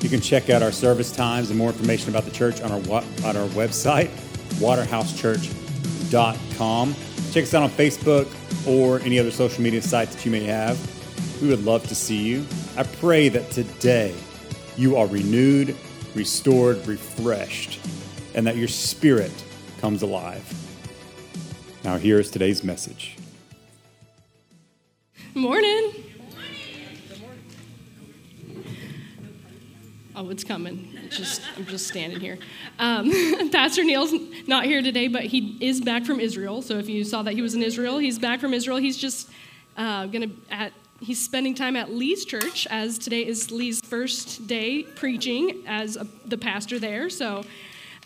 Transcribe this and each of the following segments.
You can check out our service times and more information about the church on our, on our website, waterhousechurch.com. Check us out on Facebook or any other social media sites that you may have. We would love to see you. I pray that today you are renewed, restored, refreshed, and that your spirit comes alive. Now, here is today's message. Morning. Oh, it's coming. Just I'm just standing here. Um, Pastor Neil's not here today, but he is back from Israel. So if you saw that he was in Israel, he's back from Israel. He's just uh, gonna at he's spending time at Lee's church as today is Lee's first day preaching as a, the pastor there. So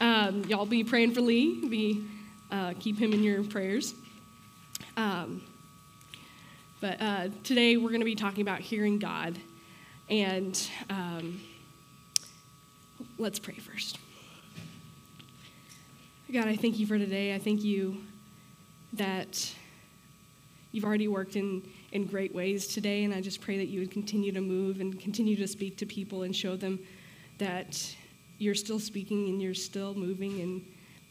um, y'all be praying for Lee. Be uh, keep him in your prayers. Um, but uh, today we're going to be talking about hearing God and. Um, Let's pray first. God, I thank you for today. I thank you that you've already worked in, in great ways today, and I just pray that you would continue to move and continue to speak to people and show them that you're still speaking and you're still moving. And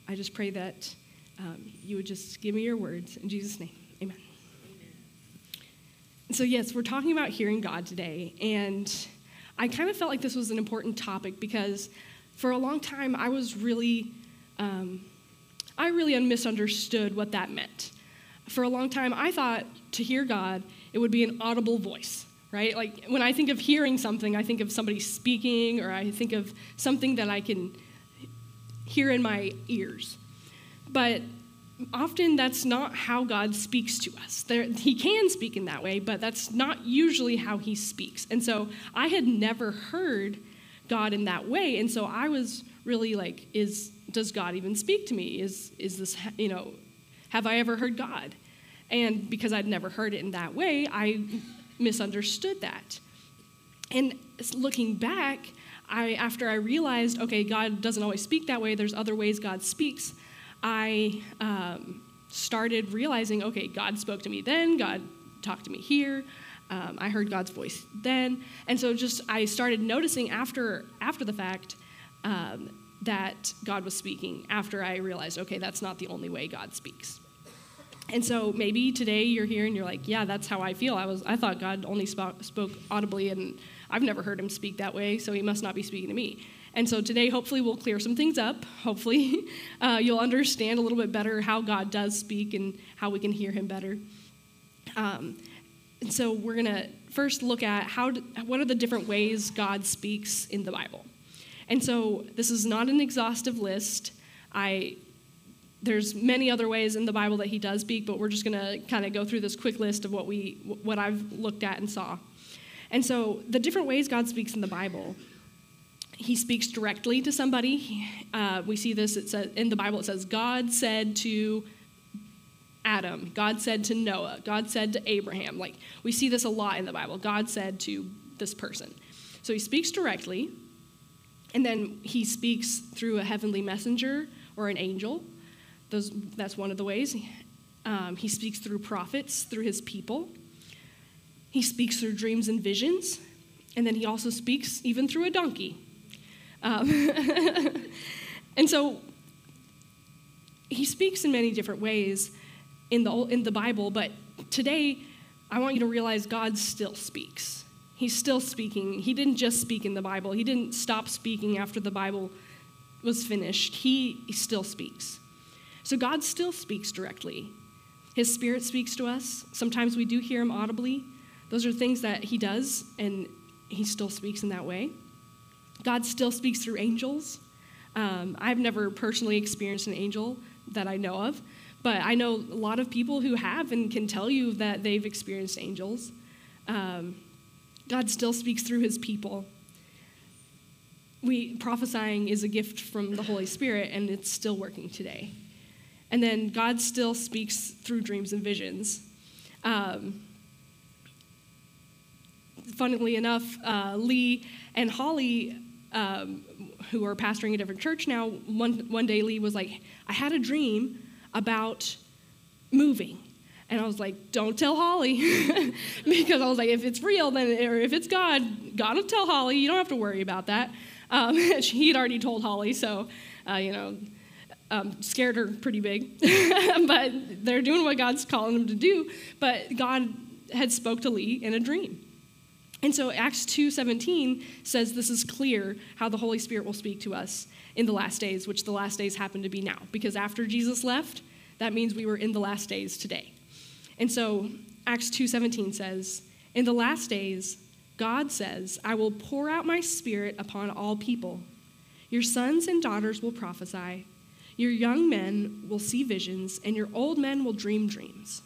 I just pray that um, you would just give me your words. In Jesus' name, amen. amen. So, yes, we're talking about hearing God today. And I kind of felt like this was an important topic because for a long time I was really, um, I really misunderstood what that meant. For a long time, I thought to hear God, it would be an audible voice, right? Like when I think of hearing something, I think of somebody speaking, or I think of something that I can hear in my ears. But often that's not how God speaks to us. There, he can speak in that way, but that's not usually how he speaks. And so I had never heard God in that way, and so I was really like, is does God even speak to me? Is is this you know, have I ever heard God? And because I'd never heard it in that way, I misunderstood that. And looking back, I after I realized, okay, God doesn't always speak that way. There's other ways God speaks. I um, started realizing okay, God spoke to me then, God talked to me here. Um, I heard God's voice then. And so just I started noticing after, after the fact um, that God was speaking after I realized, okay, that's not the only way God speaks. And so maybe today you're here and you're like, yeah, that's how I feel. I was I thought God only spoke, spoke audibly and I've never heard him speak that way, so he must not be speaking to me. And so today, hopefully, we'll clear some things up. Hopefully, uh, you'll understand a little bit better how God does speak and how we can hear him better. Um, and so we're going to first look at how do, what are the different ways God speaks in the Bible. And so this is not an exhaustive list. I there's many other ways in the Bible that he does speak, but we're just going to kind of go through this quick list of what we what I've looked at and saw. And so the different ways God speaks in the Bible he speaks directly to somebody. Uh, we see this it says, in the Bible, it says, God said to Adam, God said to Noah, God said to Abraham. Like, we see this a lot in the Bible. God said to this person. So he speaks directly, and then he speaks through a heavenly messenger or an angel. Those, that's one of the ways. Um, he speaks through prophets, through his people. He speaks through dreams and visions. And then he also speaks even through a donkey. Um, and so he speaks in many different ways in the, in the Bible, but today I want you to realize God still speaks. He's still speaking. He didn't just speak in the Bible, He didn't stop speaking after the Bible was finished. He, he still speaks. So God still speaks directly. His Spirit speaks to us. Sometimes we do hear Him audibly. Those are things that He does, and He still speaks in that way. God still speaks through angels. Um, I've never personally experienced an angel that I know of, but I know a lot of people who have and can tell you that they've experienced angels. Um, God still speaks through his people. we prophesying is a gift from the Holy Spirit, and it's still working today. And then God still speaks through dreams and visions. Um, funnily enough, uh, Lee and Holly, um, who are pastoring a different church now, one, one day Lee was like, I had a dream about moving. And I was like, don't tell Holly. because I was like, if it's real, then, or if it's God, God will tell Holly. You don't have to worry about that. Um, he had already told Holly, so, uh, you know, um, scared her pretty big. but they're doing what God's calling them to do. But God had spoke to Lee in a dream. And so Acts 2:17 says this is clear how the Holy Spirit will speak to us in the last days, which the last days happen to be now. Because after Jesus left, that means we were in the last days today. And so Acts 2:17 says, "In the last days, God says, I will pour out my spirit upon all people. Your sons and daughters will prophesy. Your young men will see visions, and your old men will dream dreams."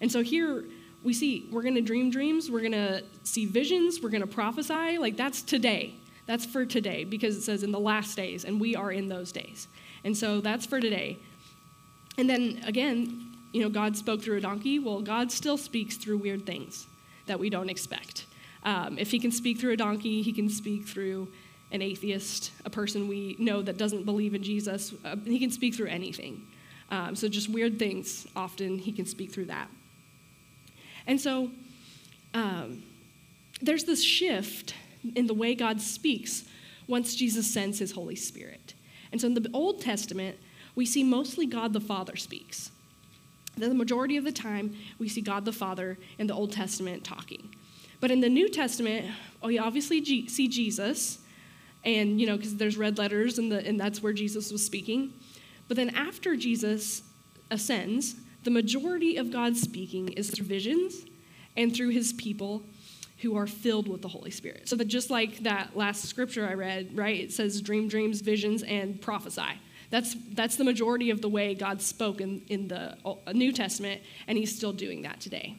And so here we see we're going to dream dreams, we're going to see visions, we're going to prophesy. Like that's today. That's for today because it says in the last days, and we are in those days. And so that's for today. And then again, you know, God spoke through a donkey. Well, God still speaks through weird things that we don't expect. Um, if He can speak through a donkey, He can speak through an atheist, a person we know that doesn't believe in Jesus. Uh, he can speak through anything. Um, so just weird things, often He can speak through that. And so um, there's this shift in the way God speaks once Jesus sends his Holy Spirit. And so in the Old Testament, we see mostly God the Father speaks. The majority of the time, we see God the Father in the Old Testament talking. But in the New Testament, we obviously see Jesus, and you know, because there's red letters, the, and that's where Jesus was speaking. But then after Jesus ascends, the majority of God's speaking is through visions and through his people who are filled with the Holy Spirit. So that just like that last scripture I read, right? It says dream dreams, visions, and prophesy. That's, that's the majority of the way God spoke in, in the New Testament, and he's still doing that today.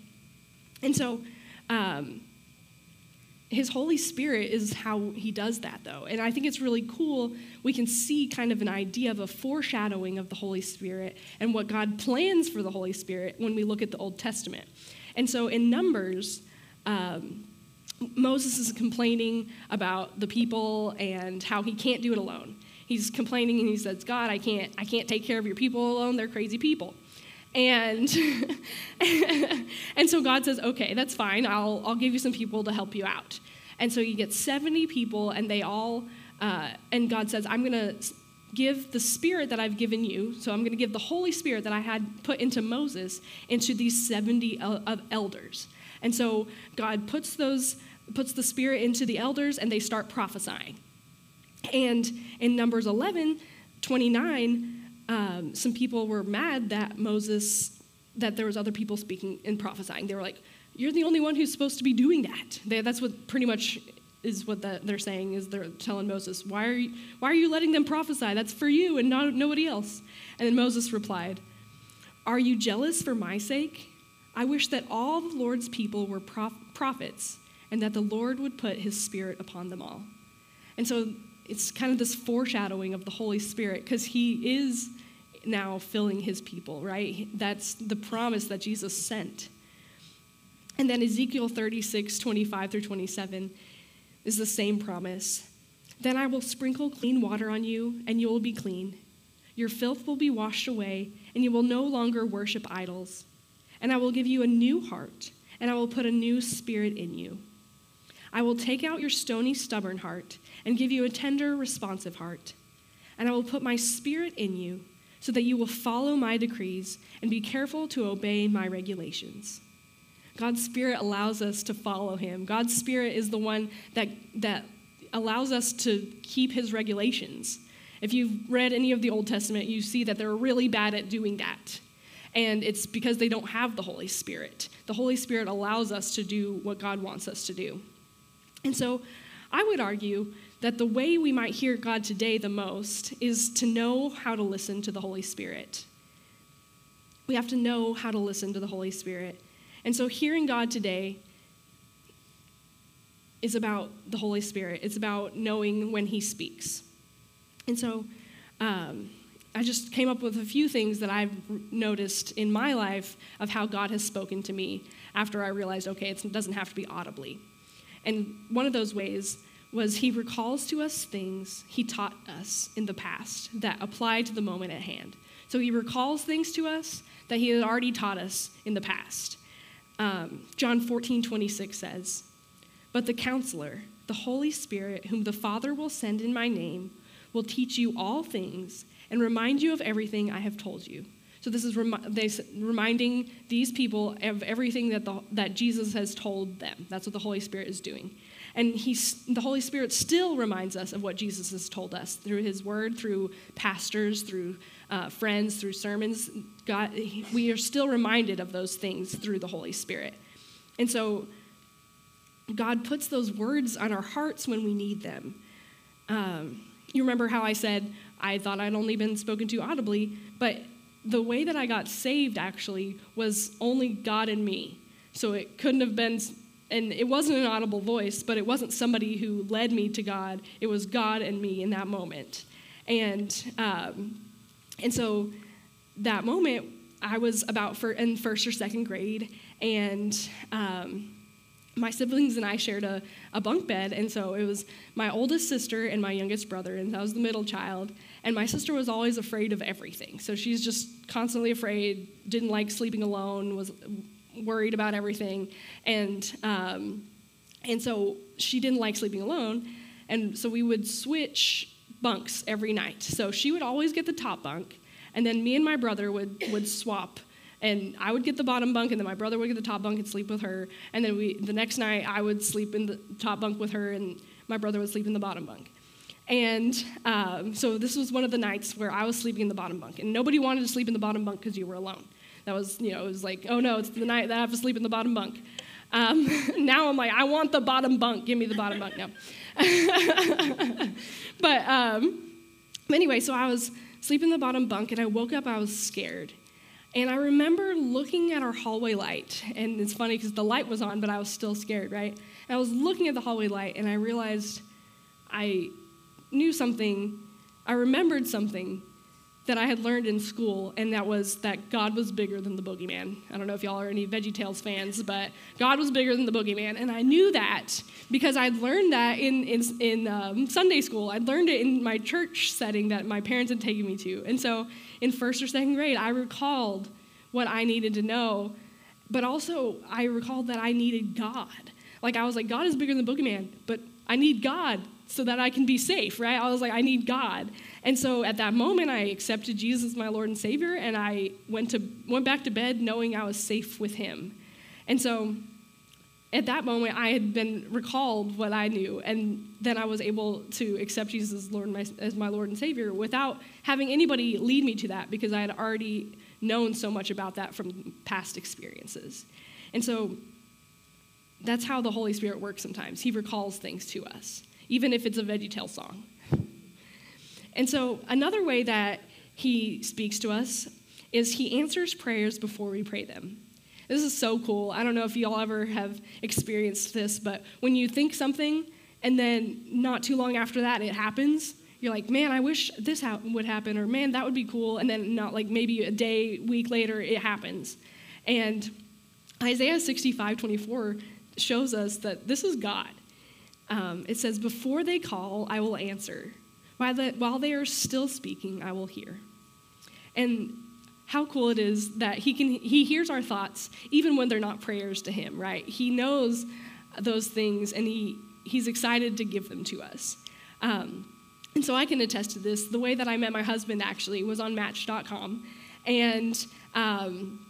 And so, um, his Holy Spirit is how he does that, though. And I think it's really cool. We can see kind of an idea of a foreshadowing of the Holy Spirit and what God plans for the Holy Spirit when we look at the Old Testament. And so in Numbers, um, Moses is complaining about the people and how he can't do it alone. He's complaining and he says, God, I can't, I can't take care of your people alone. They're crazy people. And, and so God says, okay, that's fine. I'll, I'll give you some people to help you out. And so you get 70 people, and they all, uh, and God says, I'm going to give the spirit that I've given you, so I'm going to give the Holy Spirit that I had put into Moses into these 70 el- elders. And so God puts those puts the spirit into the elders and they start prophesying. And in Numbers 11, 29, um, some people were mad that Moses, that there was other people speaking and prophesying. They were like, you're the only one who's supposed to be doing that. They, that's what pretty much is what the, they're saying is they're telling Moses, why are, you, why are you letting them prophesy? That's for you and not, nobody else. And then Moses replied, Are you jealous for my sake? I wish that all the Lord's people were prof- prophets and that the Lord would put his spirit upon them all. And so it's kind of this foreshadowing of the Holy Spirit because he is now filling his people, right? That's the promise that Jesus sent. And then Ezekiel 36, 25 through 27 is the same promise. Then I will sprinkle clean water on you, and you will be clean. Your filth will be washed away, and you will no longer worship idols. And I will give you a new heart, and I will put a new spirit in you. I will take out your stony, stubborn heart and give you a tender, responsive heart. And I will put my spirit in you so that you will follow my decrees and be careful to obey my regulations. God's Spirit allows us to follow Him. God's Spirit is the one that, that allows us to keep His regulations. If you've read any of the Old Testament, you see that they're really bad at doing that. And it's because they don't have the Holy Spirit. The Holy Spirit allows us to do what God wants us to do. And so I would argue that the way we might hear God today the most is to know how to listen to the Holy Spirit. We have to know how to listen to the Holy Spirit. And so, hearing God today is about the Holy Spirit. It's about knowing when He speaks. And so um, I just came up with a few things that I've noticed in my life of how God has spoken to me after I realized, okay, it doesn't have to be audibly. And one of those ways was He recalls to us things He taught us in the past that apply to the moment at hand. So He recalls things to us that He had already taught us in the past. Um, John 14, 26 says, But the counselor, the Holy Spirit, whom the Father will send in my name, will teach you all things and remind you of everything I have told you. So this is remi- reminding these people of everything that, the, that Jesus has told them. That's what the Holy Spirit is doing. And he's, the Holy Spirit still reminds us of what Jesus has told us through his word, through pastors, through uh, friends, through sermons. God, we are still reminded of those things through the Holy Spirit. And so God puts those words on our hearts when we need them. Um, you remember how I said I thought I'd only been spoken to audibly, but the way that I got saved actually was only God and me. So it couldn't have been, and it wasn't an audible voice, but it wasn't somebody who led me to God. It was God and me in that moment. And, um, and so that moment, I was about for, in first or second grade, and um, my siblings and I shared a, a bunk bed, and so it was my oldest sister and my youngest brother, and I was the middle child. And my sister was always afraid of everything. So she's just constantly afraid, didn't like sleeping alone, was worried about everything. And, um, and so she didn't like sleeping alone. And so we would switch bunks every night. So she would always get the top bunk, and then me and my brother would, would swap and I would get the bottom bunk, and then my brother would get the top bunk and sleep with her. And then we, the next night, I would sleep in the top bunk with her, and my brother would sleep in the bottom bunk. And um, so this was one of the nights where I was sleeping in the bottom bunk, and nobody wanted to sleep in the bottom bunk because you were alone. That was, you know, it was like, oh no, it's the night that I have to sleep in the bottom bunk. Um, now I'm like, I want the bottom bunk. Give me the bottom bunk. No. but um, anyway, so I was sleeping in the bottom bunk, and I woke up. I was scared, and I remember looking at our hallway light, and it's funny because the light was on, but I was still scared, right? And I was looking at the hallway light, and I realized I knew something, I remembered something that I had learned in school, and that was that God was bigger than the boogeyman. I don't know if y'all are any Veggie Tales fans, but God was bigger than the boogeyman, and I knew that because I'd learned that in in, in um, Sunday school. I'd learned it in my church setting that my parents had taken me to, and so in first or second grade, I recalled what I needed to know, but also I recalled that I needed God. Like I was like, God is bigger than the boogeyman, but I need God so that I can be safe, right? I was like, I need God. And so at that moment, I accepted Jesus as my Lord and Savior, and I went, to, went back to bed knowing I was safe with Him. And so at that moment, I had been recalled what I knew, and then I was able to accept Jesus as, Lord my, as my Lord and Savior without having anybody lead me to that because I had already known so much about that from past experiences. And so that's how the Holy Spirit works sometimes. He recalls things to us, even if it's a VeggieTale song. And so, another way that he speaks to us is he answers prayers before we pray them. This is so cool. I don't know if y'all ever have experienced this, but when you think something and then not too long after that it happens, you're like, man, I wish this ha- would happen, or man, that would be cool. And then, not like maybe a day, week later, it happens. And Isaiah 65 24 shows us that this is God. Um, it says, Before they call, I will answer. While, the, while they are still speaking, I will hear. And how cool it is that he can he hears our thoughts even when they're not prayers to him, right? He knows those things and he he's excited to give them to us. Um, and so I can attest to this. The way that I met my husband actually was on Match.com, and um,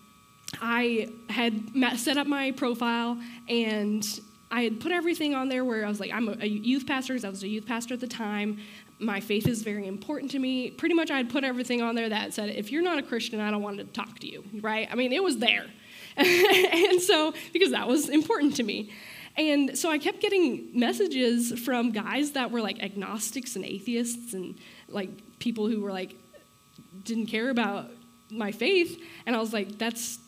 I had set up my profile and I had put everything on there where I was like, I'm a youth pastor because I was a youth pastor at the time my faith is very important to me. Pretty much, I had put everything on there that said, if you're not a Christian, I don't want to talk to you, right? I mean, it was there. and so, because that was important to me. And so I kept getting messages from guys that were like agnostics and atheists and like people who were like, didn't care about my faith. And I was like, that's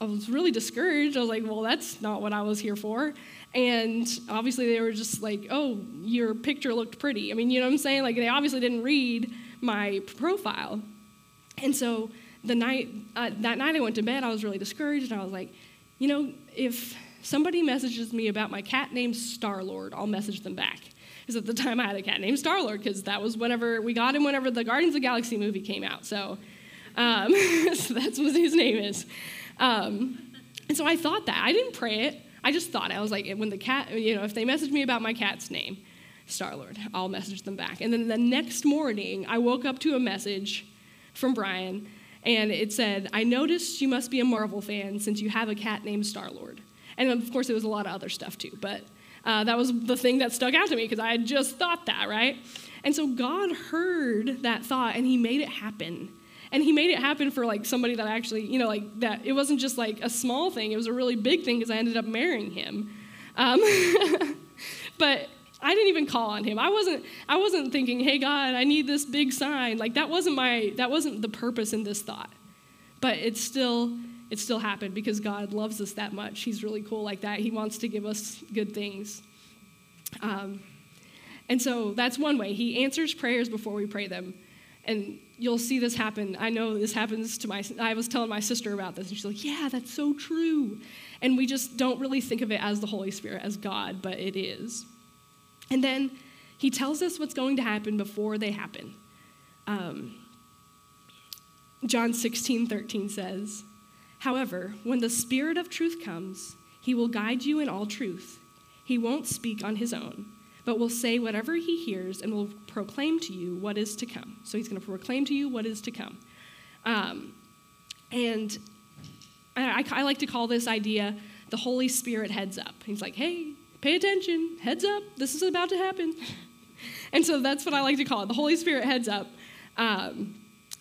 I was really discouraged. I was like, well, that's not what I was here for. And obviously, they were just like, oh, your picture looked pretty. I mean, you know what I'm saying? Like, they obviously didn't read my profile. And so the night, uh, that night I went to bed, I was really discouraged. And I was like, you know, if somebody messages me about my cat named Star Lord, I'll message them back. Because at the time I had a cat named Star Lord, because that was whenever we got him whenever the Guardians of the Galaxy movie came out. So, um, so that's what his name is. Um, and so I thought that. I didn't pray it. I just thought. I was like, when the cat, you know, if they message me about my cat's name, Star Lord, I'll message them back. And then the next morning, I woke up to a message from Brian, and it said, I noticed you must be a Marvel fan since you have a cat named Star Lord. And of course, it was a lot of other stuff too, but uh, that was the thing that stuck out to me because I had just thought that, right? And so God heard that thought and He made it happen. And He made it happen for like somebody that actually, you know, like that. It wasn't just like a small thing; it was a really big thing because I ended up marrying him. Um, but I didn't even call on him. I wasn't. I wasn't thinking, "Hey God, I need this big sign." Like that wasn't my. That wasn't the purpose in this thought. But it's still it still happened because God loves us that much. He's really cool like that. He wants to give us good things. Um, and so that's one way. He answers prayers before we pray them. And you'll see this happen. I know this happens to my, I was telling my sister about this, and she's like, yeah, that's so true. And we just don't really think of it as the Holy Spirit, as God, but it is. And then he tells us what's going to happen before they happen. Um, John 16, 13 says, However, when the Spirit of truth comes, he will guide you in all truth. He won't speak on his own, but will say whatever he hears and will proclaim to you what is to come. So he's going to proclaim to you what is to come. Um, and I, I, like to call this idea the Holy Spirit heads up. He's like, hey, pay attention, heads up, this is about to happen. and so that's what I like to call it the Holy Spirit heads up. Um,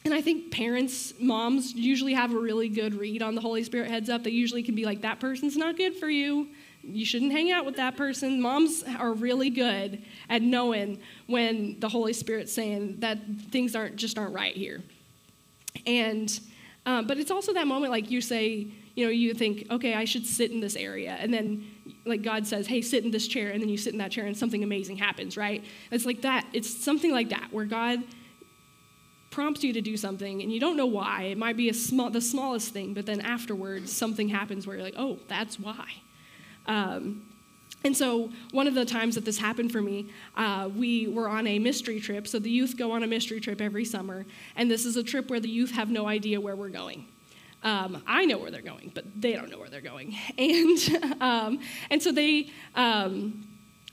and I think parents, moms usually have a really good read on the Holy Spirit heads up. They usually can be like, that person's not good for you. You shouldn't hang out with that person. Moms are really good at knowing when the Holy Spirit's saying that things aren't just aren't right here. And um, but it's also that moment like you say, you know, you think, okay, I should sit in this area, and then like God says, hey, sit in this chair, and then you sit in that chair, and something amazing happens, right? It's like that. It's something like that where God prompts you to do something and you don't know why. It might be a small, the smallest thing, but then afterwards something happens where you're like, oh, that's why. Um, and so, one of the times that this happened for me, uh, we were on a mystery trip. So, the youth go on a mystery trip every summer, and this is a trip where the youth have no idea where we're going. Um, I know where they're going, but they don't know where they're going. And, um, and so, they, um,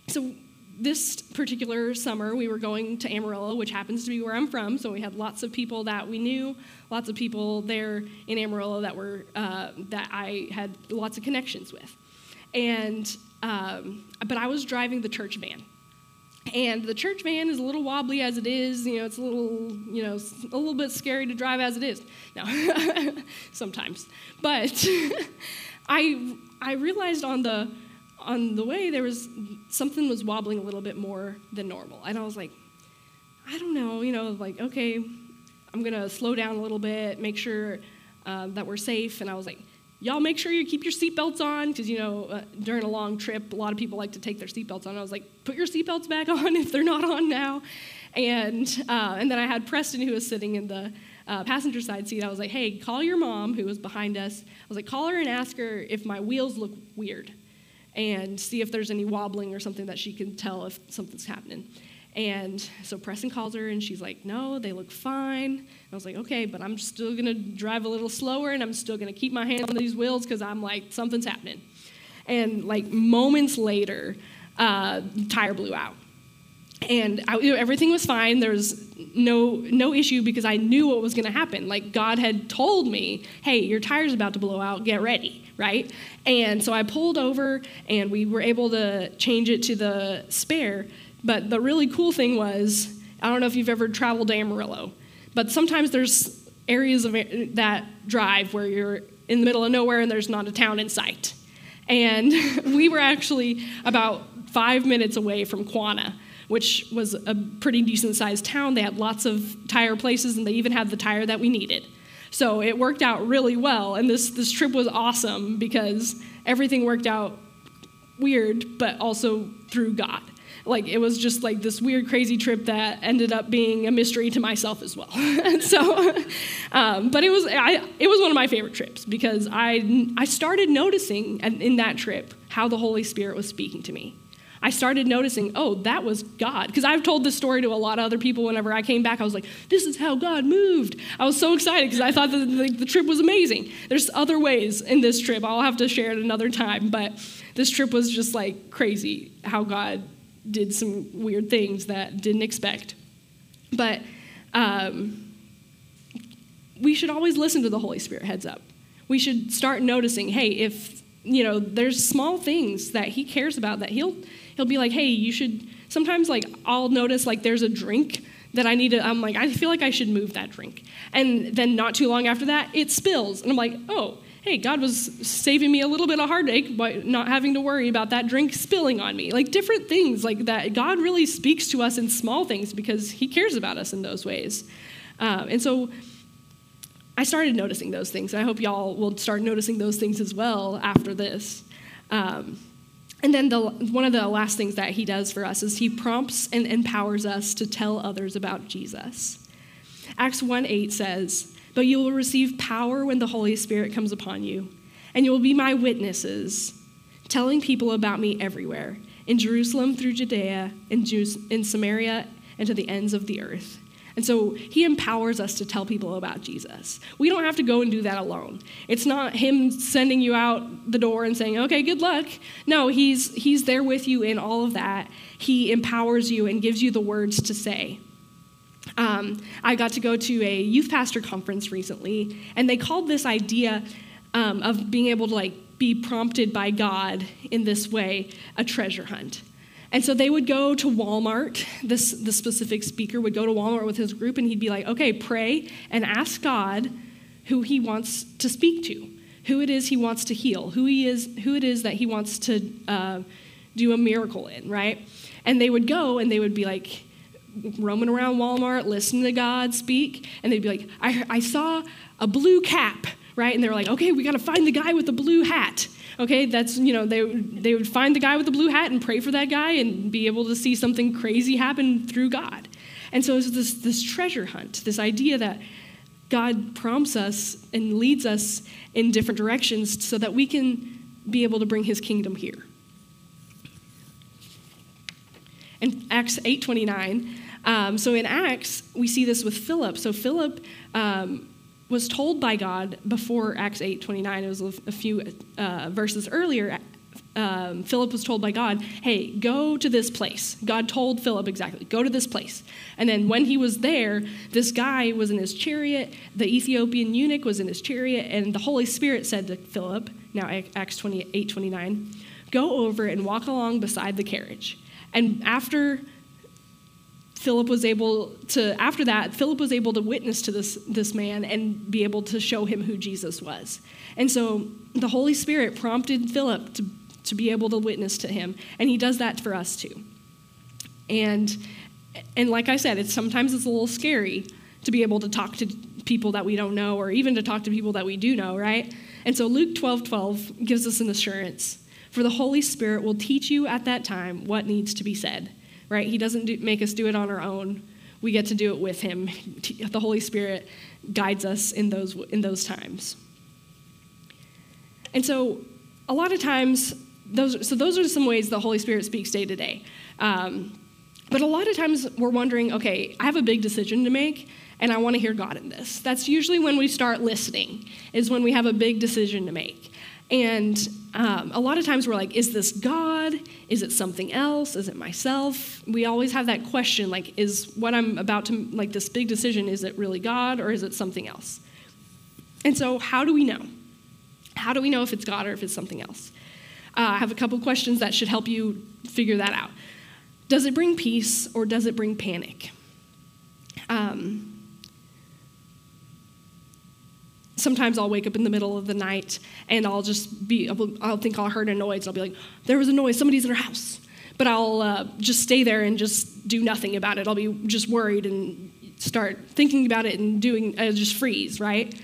so this particular summer, we were going to Amarillo, which happens to be where I'm from. So we had lots of people that we knew, lots of people there in Amarillo that were uh, that I had lots of connections with. And um, but I was driving the church van, and the church van is a little wobbly as it is. You know, it's a little you know a little bit scary to drive as it is. No, sometimes, but I I realized on the on the way there was something was wobbling a little bit more than normal and i was like i don't know you know like okay i'm gonna slow down a little bit make sure uh, that we're safe and i was like y'all make sure you keep your seatbelts on because you know uh, during a long trip a lot of people like to take their seatbelts on. I was like put your seatbelts back on if they're not on now. And uh, and then i had preston who was sitting in the uh, passenger side seat. I was like hey call your mom who was behind us. I was like call her and ask her if my wheels look weird and see if there's any wobbling or something that she can tell if something's happening. And so Preston calls her and she's like, No, they look fine. And I was like, Okay, but I'm still gonna drive a little slower and I'm still gonna keep my hand on these wheels because I'm like, something's happening. And like moments later, uh, tire blew out. And I, everything was fine. There was no no issue because I knew what was going to happen. Like God had told me, "Hey, your tire's about to blow out. Get ready." right? And so I pulled over and we were able to change it to the spare. But the really cool thing was I don't know if you've ever traveled to Amarillo, but sometimes there's areas of that drive where you're in the middle of nowhere and there's not a town in sight. And we were actually about five minutes away from Quanah, which was a pretty decent sized town. They had lots of tire places and they even had the tire that we needed. So it worked out really well. And this, this trip was awesome because everything worked out weird, but also through God. Like it was just like this weird, crazy trip that ended up being a mystery to myself as well. so, um, but it was I, it was one of my favorite trips because I I started noticing in that trip how the Holy Spirit was speaking to me. I started noticing, oh, that was God. Because I've told this story to a lot of other people whenever I came back. I was like, this is how God moved. I was so excited because I thought that the, the, trip was amazing. There's other ways in this trip. I'll have to share it another time. But this trip was just like crazy how God did some weird things that didn't expect. But um, we should always listen to the Holy Spirit, heads up. We should start noticing, hey, if you know, there's small things that he cares about that he'll he'll be like, hey, you should sometimes like I'll notice like there's a drink that I need to, I'm like, I feel like I should move that drink. And then not too long after that, it spills. And I'm like, oh, hey, God was saving me a little bit of heartache by not having to worry about that drink spilling on me. Like different things like that. God really speaks to us in small things because He cares about us in those ways. Um, and so I started noticing those things. And I hope y'all will start noticing those things as well after this. Um, and then the, one of the last things that he does for us is he prompts and empowers us to tell others about Jesus. Acts 1 8 says, but you will receive power when the Holy Spirit comes upon you, and you will be my witnesses, telling people about me everywhere in Jerusalem, through Judea, in, in Samaria, and to the ends of the earth. And so he empowers us to tell people about Jesus. We don't have to go and do that alone. It's not him sending you out the door and saying, okay, good luck. No, he's, he's there with you in all of that. He empowers you and gives you the words to say. Um, I got to go to a youth pastor conference recently, and they called this idea um, of being able to like be prompted by God in this way a treasure hunt. And so they would go to Walmart. This the specific speaker would go to Walmart with his group, and he'd be like, "Okay, pray and ask God who He wants to speak to, who it is He wants to heal, who He is, who it is that He wants to uh, do a miracle in, right?" And they would go, and they would be like, roaming around Walmart, listening to God speak, and they'd be like, I, I saw a blue cap, right? And they were like, okay, we got to find the guy with the blue hat. Okay, that's, you know, they, they would find the guy with the blue hat and pray for that guy and be able to see something crazy happen through God. And so it's this, this treasure hunt, this idea that God prompts us and leads us in different directions so that we can be able to bring his kingdom here. In Acts 8:29, um, so in Acts, we see this with Philip. So Philip um, was told by God before Acts 8:29. It was a few uh, verses earlier. Um, Philip was told by God, "Hey, go to this place." God told Philip exactly, "Go to this place." And then when he was there, this guy was in his chariot. The Ethiopian eunuch was in his chariot, and the Holy Spirit said to Philip, now Acts 28, 29, "Go over and walk along beside the carriage." And after Philip was able to, after that, Philip was able to witness to this, this man and be able to show him who Jesus was. And so the Holy Spirit prompted Philip to, to be able to witness to him, and he does that for us too. And, and like I said, it's sometimes it's a little scary to be able to talk to people that we don't know or even to talk to people that we do know, right? And so Luke 12 12 gives us an assurance. For the Holy Spirit will teach you at that time what needs to be said right? He doesn't do, make us do it on our own. We get to do it with Him. The Holy Spirit guides us in those, in those times. And so, a lot of times, those, so those are some ways the Holy Spirit speaks day to day. Um, but a lot of times we're wondering, okay, I have a big decision to make, and I want to hear God in this. That's usually when we start listening, is when we have a big decision to make. And um, a lot of times we're like, is this God? Is it something else? Is it myself? We always have that question like, is what I'm about to, like this big decision, is it really God or is it something else? And so, how do we know? How do we know if it's God or if it's something else? Uh, I have a couple questions that should help you figure that out. Does it bring peace or does it bring panic? Um, sometimes I'll wake up in the middle of the night and I'll just be, I'll think I'll heard a noise. I'll be like, there was a noise, somebody's in our house. But I'll uh, just stay there and just do nothing about it. I'll be just worried and start thinking about it and doing, uh, just freeze, right?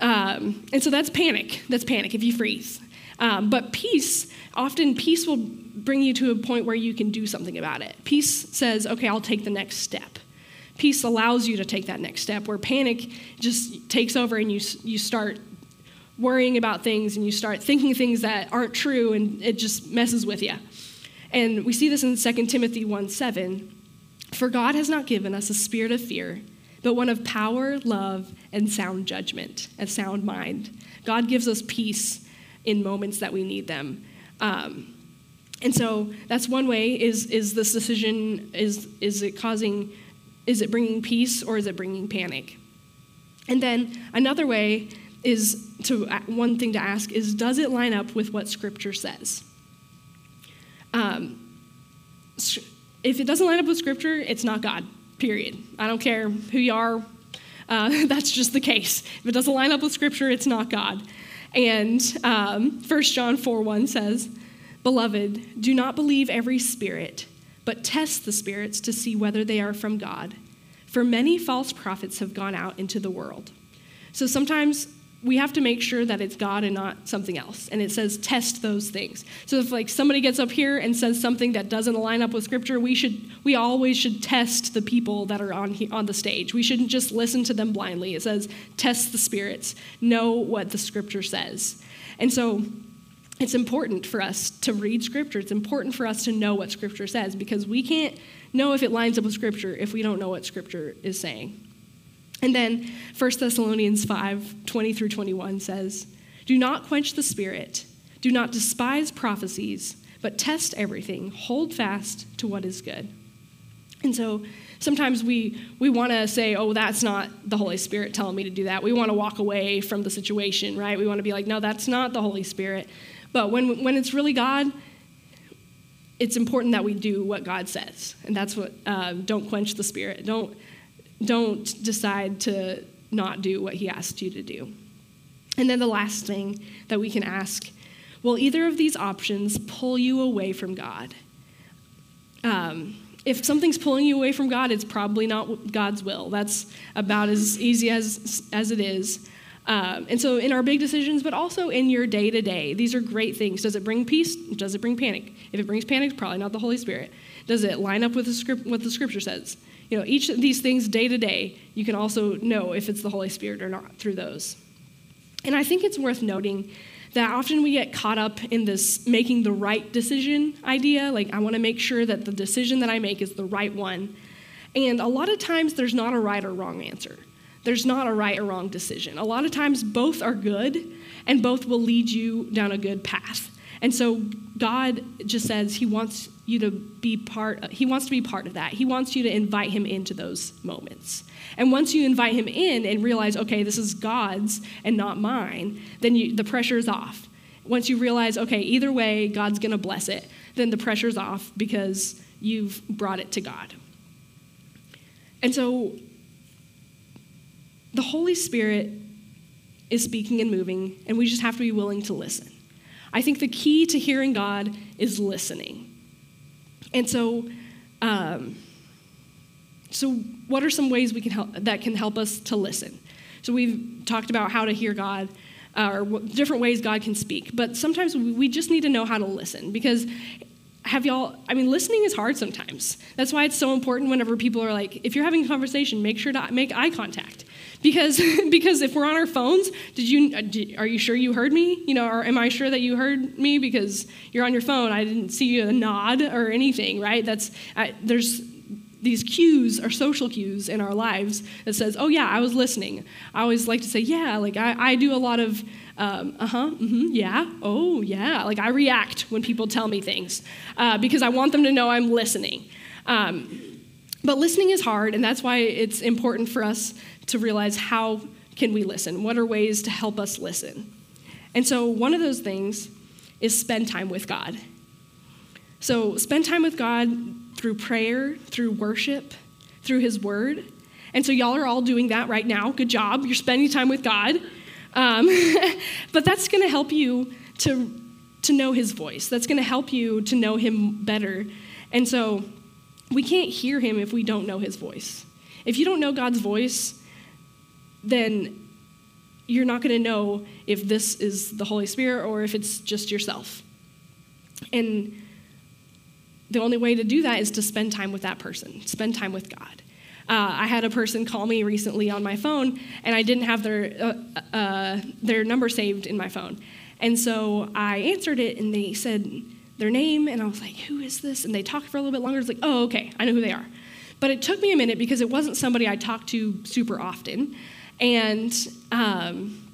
Um, and so that's panic. That's panic if you freeze. Um, but peace, often peace will bring you to a point where you can do something about it. Peace says, okay, I'll take the next step. Peace allows you to take that next step where panic just takes over and you, you start worrying about things and you start thinking things that aren't true and it just messes with you. And we see this in 2 Timothy 1 7. For God has not given us a spirit of fear, but one of power, love, and sound judgment, a sound mind. God gives us peace in moments that we need them. Um, and so that's one way is, is this decision, is, is it causing is it bringing peace or is it bringing panic? And then another way is to one thing to ask is does it line up with what Scripture says? Um, if it doesn't line up with Scripture, it's not God. Period. I don't care who you are. Uh, that's just the case. If it doesn't line up with Scripture, it's not God. And um, 1 John 4 1 says, Beloved, do not believe every spirit but test the spirits to see whether they are from God. For many false prophets have gone out into the world. So sometimes we have to make sure that it's God and not something else. And it says test those things. So if like somebody gets up here and says something that doesn't line up with scripture, we should we always should test the people that are on on the stage. We shouldn't just listen to them blindly. It says test the spirits, know what the scripture says. And so it's important for us to read Scripture. It's important for us to know what Scripture says because we can't know if it lines up with Scripture if we don't know what Scripture is saying. And then 1 Thessalonians 5 20 through 21 says, Do not quench the Spirit, do not despise prophecies, but test everything, hold fast to what is good. And so sometimes we, we want to say, oh, that's not the Holy Spirit telling me to do that. We want to walk away from the situation, right? We want to be like, no, that's not the Holy Spirit. But when, when it's really God, it's important that we do what God says. And that's what, uh, don't quench the spirit. Don't, don't decide to not do what he asked you to do. And then the last thing that we can ask will either of these options pull you away from God? Um, if something's pulling you away from God, it's probably not God's will. That's about as easy as, as it is. Um, and so, in our big decisions, but also in your day to day, these are great things. Does it bring peace? Does it bring panic? If it brings panic, probably not the Holy Spirit. Does it line up with the script, what the Scripture says? You know, each of these things day to day, you can also know if it's the Holy Spirit or not through those. And I think it's worth noting that often we get caught up in this making the right decision idea. Like, I want to make sure that the decision that I make is the right one. And a lot of times, there's not a right or wrong answer there's not a right or wrong decision. A lot of times, both are good and both will lead you down a good path. And so, God just says He wants you to be part, He wants to be part of that. He wants you to invite Him into those moments. And once you invite Him in and realize, okay, this is God's and not mine, then you, the pressure is off. Once you realize, okay, either way, God's going to bless it, then the pressure's off because you've brought it to God. And so the Holy Spirit is speaking and moving, and we just have to be willing to listen. I think the key to hearing God is listening. And so, um, so what are some ways we can help that can help us to listen? So we've talked about how to hear God, uh, or different ways God can speak. But sometimes we just need to know how to listen because have y'all i mean listening is hard sometimes that's why it's so important whenever people are like if you're having a conversation make sure to make eye contact because because if we're on our phones did you uh, are you sure you heard me? You know or am i sure that you heard me? Because you're on your phone. I didn't see a nod or anything right? That's I, there's these cues are social cues in our lives that says oh yeah i was listening. I always like to say yeah like i, I do a lot of um, uh-huh mm-hmm, yeah oh yeah. Like i react when people tell me things uh, because i want them to know i'm listening. Um, but listening is hard and that's why it's important for us to realize how can we listen? What are ways to help us listen? And so one of those things is spend time with God. So spend time with God through prayer, through worship, through his word. And so y'all are all doing that right now. Good job. You're spending time with God. Um, but that's going to help you to, to know his voice. That's going to help you to know him better. And so we can't hear him if we don't know his voice. If you don't know God's voice, then you're not going to know if this is the Holy Spirit or if it's just yourself. And the only way to do that is to spend time with that person, spend time with God. Uh, I had a person call me recently on my phone, and I didn't have their, uh, uh, their number saved in my phone. And so I answered it, and they said their name, and I was like, Who is this? And they talked for a little bit longer. It's like, Oh, okay, I know who they are. But it took me a minute because it wasn't somebody I talked to super often. And um,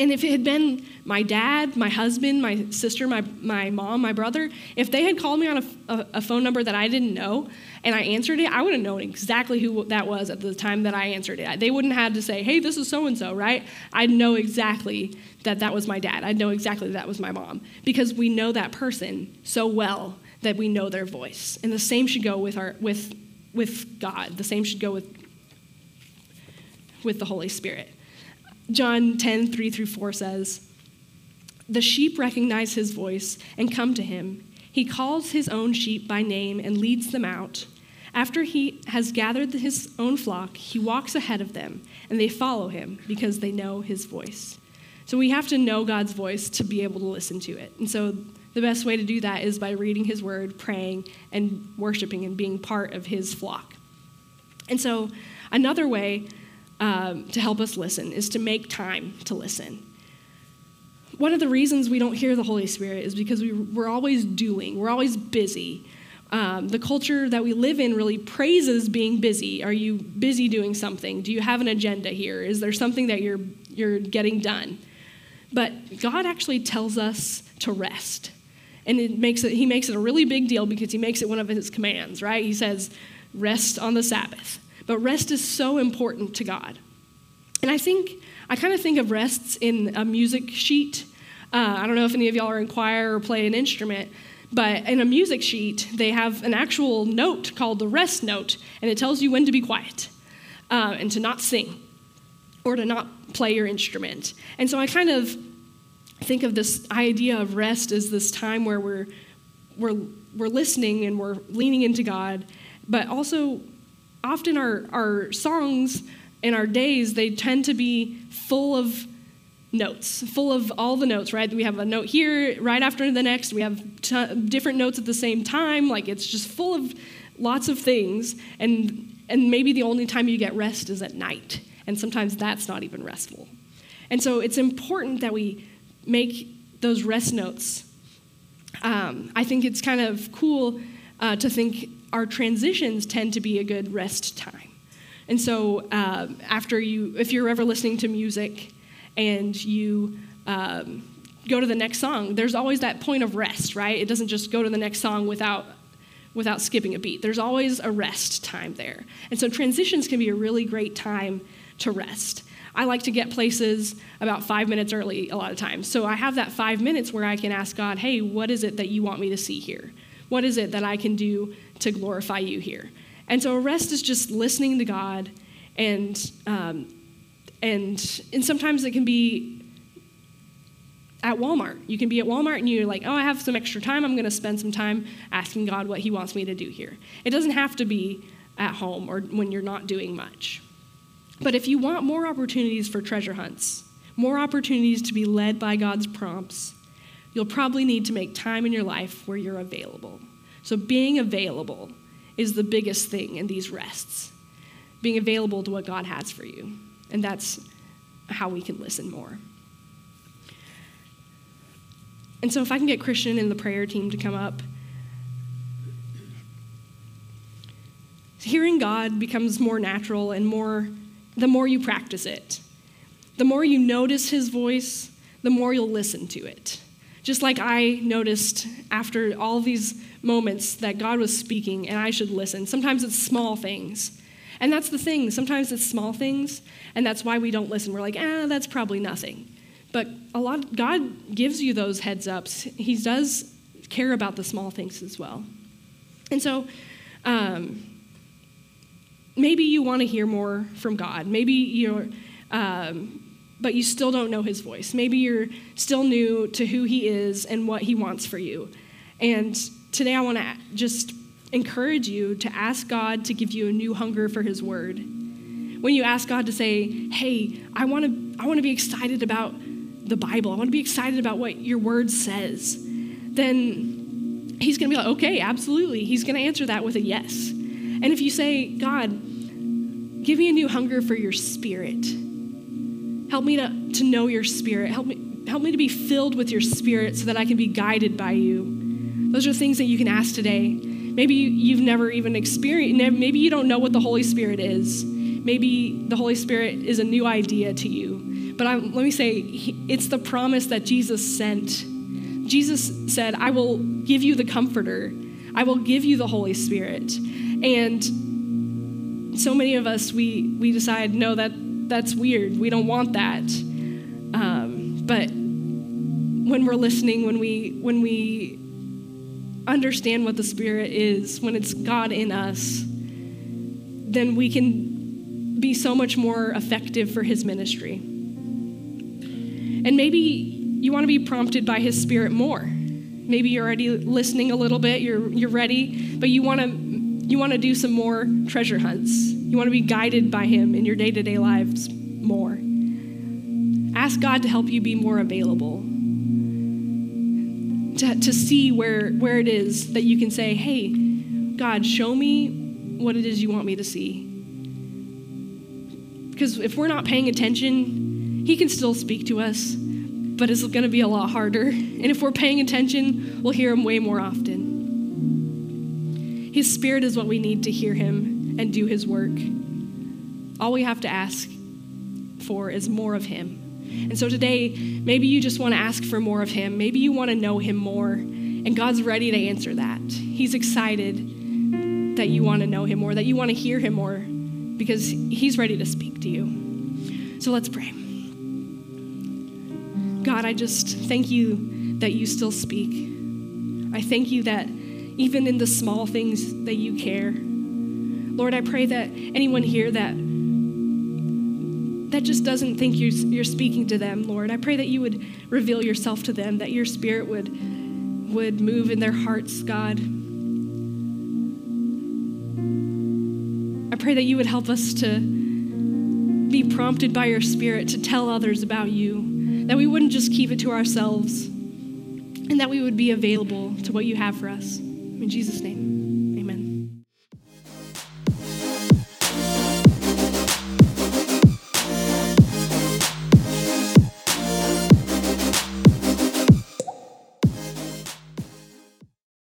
and if it had been my dad, my husband, my sister, my, my mom, my brother, if they had called me on a, a, a, phone number that I didn't know and I answered it, I would have known exactly who that was at the time that I answered it. They wouldn't have had to say, hey, this is so and so, right? I'd know exactly that that was my dad. I'd know exactly that, that was my mom because we know that person so well that we know their voice. And the same should go with, our, with, with God, the same should go with, with the Holy Spirit. John 10, 3 through 4 says, The sheep recognize his voice and come to him. He calls his own sheep by name and leads them out. After he has gathered his own flock, he walks ahead of them, and they follow him because they know his voice. So we have to know God's voice to be able to listen to it. And so the best way to do that is by reading his word, praying, and worshiping and being part of his flock. And so another way um, to help us listen is to make time to listen. One of the reasons we don't hear the Holy Spirit is because we, we're always doing, we're always busy. Um, the culture that we live in really praises being busy. Are you busy doing something? Do you have an agenda here? Is there something that you're, you're getting done? But God actually tells us to rest. And it makes it, he makes it a really big deal because he makes it one of his commands, right? He says, rest on the Sabbath. But rest is so important to God. And I think, I kind of think of rests in a music sheet. Uh, I don't know if any of y'all are in choir or play an instrument, but in a music sheet, they have an actual note called the rest note, and it tells you when to be quiet uh, and to not sing or to not play your instrument. And so I kind of think of this idea of rest as this time where we're, we're, we're listening and we're leaning into God, but also often our, our songs and our days, they tend to be full of notes, full of all the notes, right? We have a note here right after the next. We have t- different notes at the same time. Like it's just full of lots of things. And, and maybe the only time you get rest is at night. And sometimes that's not even restful. And so it's important that we make those rest notes. Um, I think it's kind of cool uh, to think our transitions tend to be a good rest time. And so, uh, after you, if you're ever listening to music and you um, go to the next song, there's always that point of rest, right? It doesn't just go to the next song without without skipping a beat. There's always a rest time there. And so transitions can be a really great time to rest. I like to get places about five minutes early a lot of times. So I have that five minutes where I can ask God, hey, what is it that you want me to see here? What is it that I can do to glorify you here? And so a rest is just listening to God, and um, and and sometimes it can be at Walmart. You can be at Walmart and you're like, oh, I have some extra time. I'm going to spend some time asking God what He wants me to do here. It doesn't have to be at home or when you're not doing much. But if you want more opportunities for treasure hunts, more opportunities to be led by God's prompts, you'll probably need to make time in your life where you're available. So, being available is the biggest thing in these rests. Being available to what God has for you. And that's how we can listen more. And so, if I can get Christian and the prayer team to come up, hearing God becomes more natural and more the more you practice it. The more you notice his voice, the more you'll listen to it. Just like I noticed after all these moments that God was speaking and I should listen. Sometimes it's small things. And that's the thing. Sometimes it's small things, and that's why we don't listen. We're like, ah, that's probably nothing. But a lot, God gives you those heads ups. He does care about the small things as well. And so, um, maybe you want to hear more from God. Maybe you're, um, but you still don't know his voice. Maybe you're still new to who he is and what he wants for you. And today I want to just encourage you to ask God to give you a new hunger for his word. when you ask God to say, "Hey, I want to I want to be excited about the Bible. I want to be excited about what your word says." Then he's going to be like, "Okay, absolutely." He's going to answer that with a yes. And if you say, "God, give me a new hunger for your spirit. Help me to, to know your spirit. Help me help me to be filled with your spirit so that I can be guided by you." Those are things that you can ask today. Maybe you've never even experienced, maybe you don't know what the Holy Spirit is. Maybe the Holy Spirit is a new idea to you. But I, let me say, it's the promise that Jesus sent. Jesus said, I will give you the Comforter, I will give you the Holy Spirit. And so many of us, we, we decide, no, that, that's weird. We don't want that. Um, but when we're listening, when we, when we understand what the Spirit is, when it's God in us, then we can be so much more effective for His ministry. And maybe you want to be prompted by His Spirit more. Maybe you're already listening a little bit, you're, you're ready, but you want to you want to do some more treasure hunts. You want to be guided by Him in your day to day lives more. Ask God to help you be more available to, to see where, where it is that you can say, hey, God, show me what it is you want me to see. Because if we're not paying attention, He can still speak to us, but it's going to be a lot harder. And if we're paying attention, we'll hear Him way more often. His Spirit is what we need to hear Him and do His work. All we have to ask for is more of Him. And so today, maybe you just want to ask for more of Him. Maybe you want to know Him more. And God's ready to answer that. He's excited that you want to know Him more, that you want to hear Him more, because He's ready to speak to you. So let's pray. God, I just thank you that you still speak. I thank you that even in the small things that you care. Lord, I pray that anyone here that that just doesn't think you're, you're speaking to them, Lord. I pray that you would reveal yourself to them, that your spirit would, would move in their hearts, God. I pray that you would help us to be prompted by your spirit to tell others about you, that we wouldn't just keep it to ourselves, and that we would be available to what you have for us. In Jesus' name.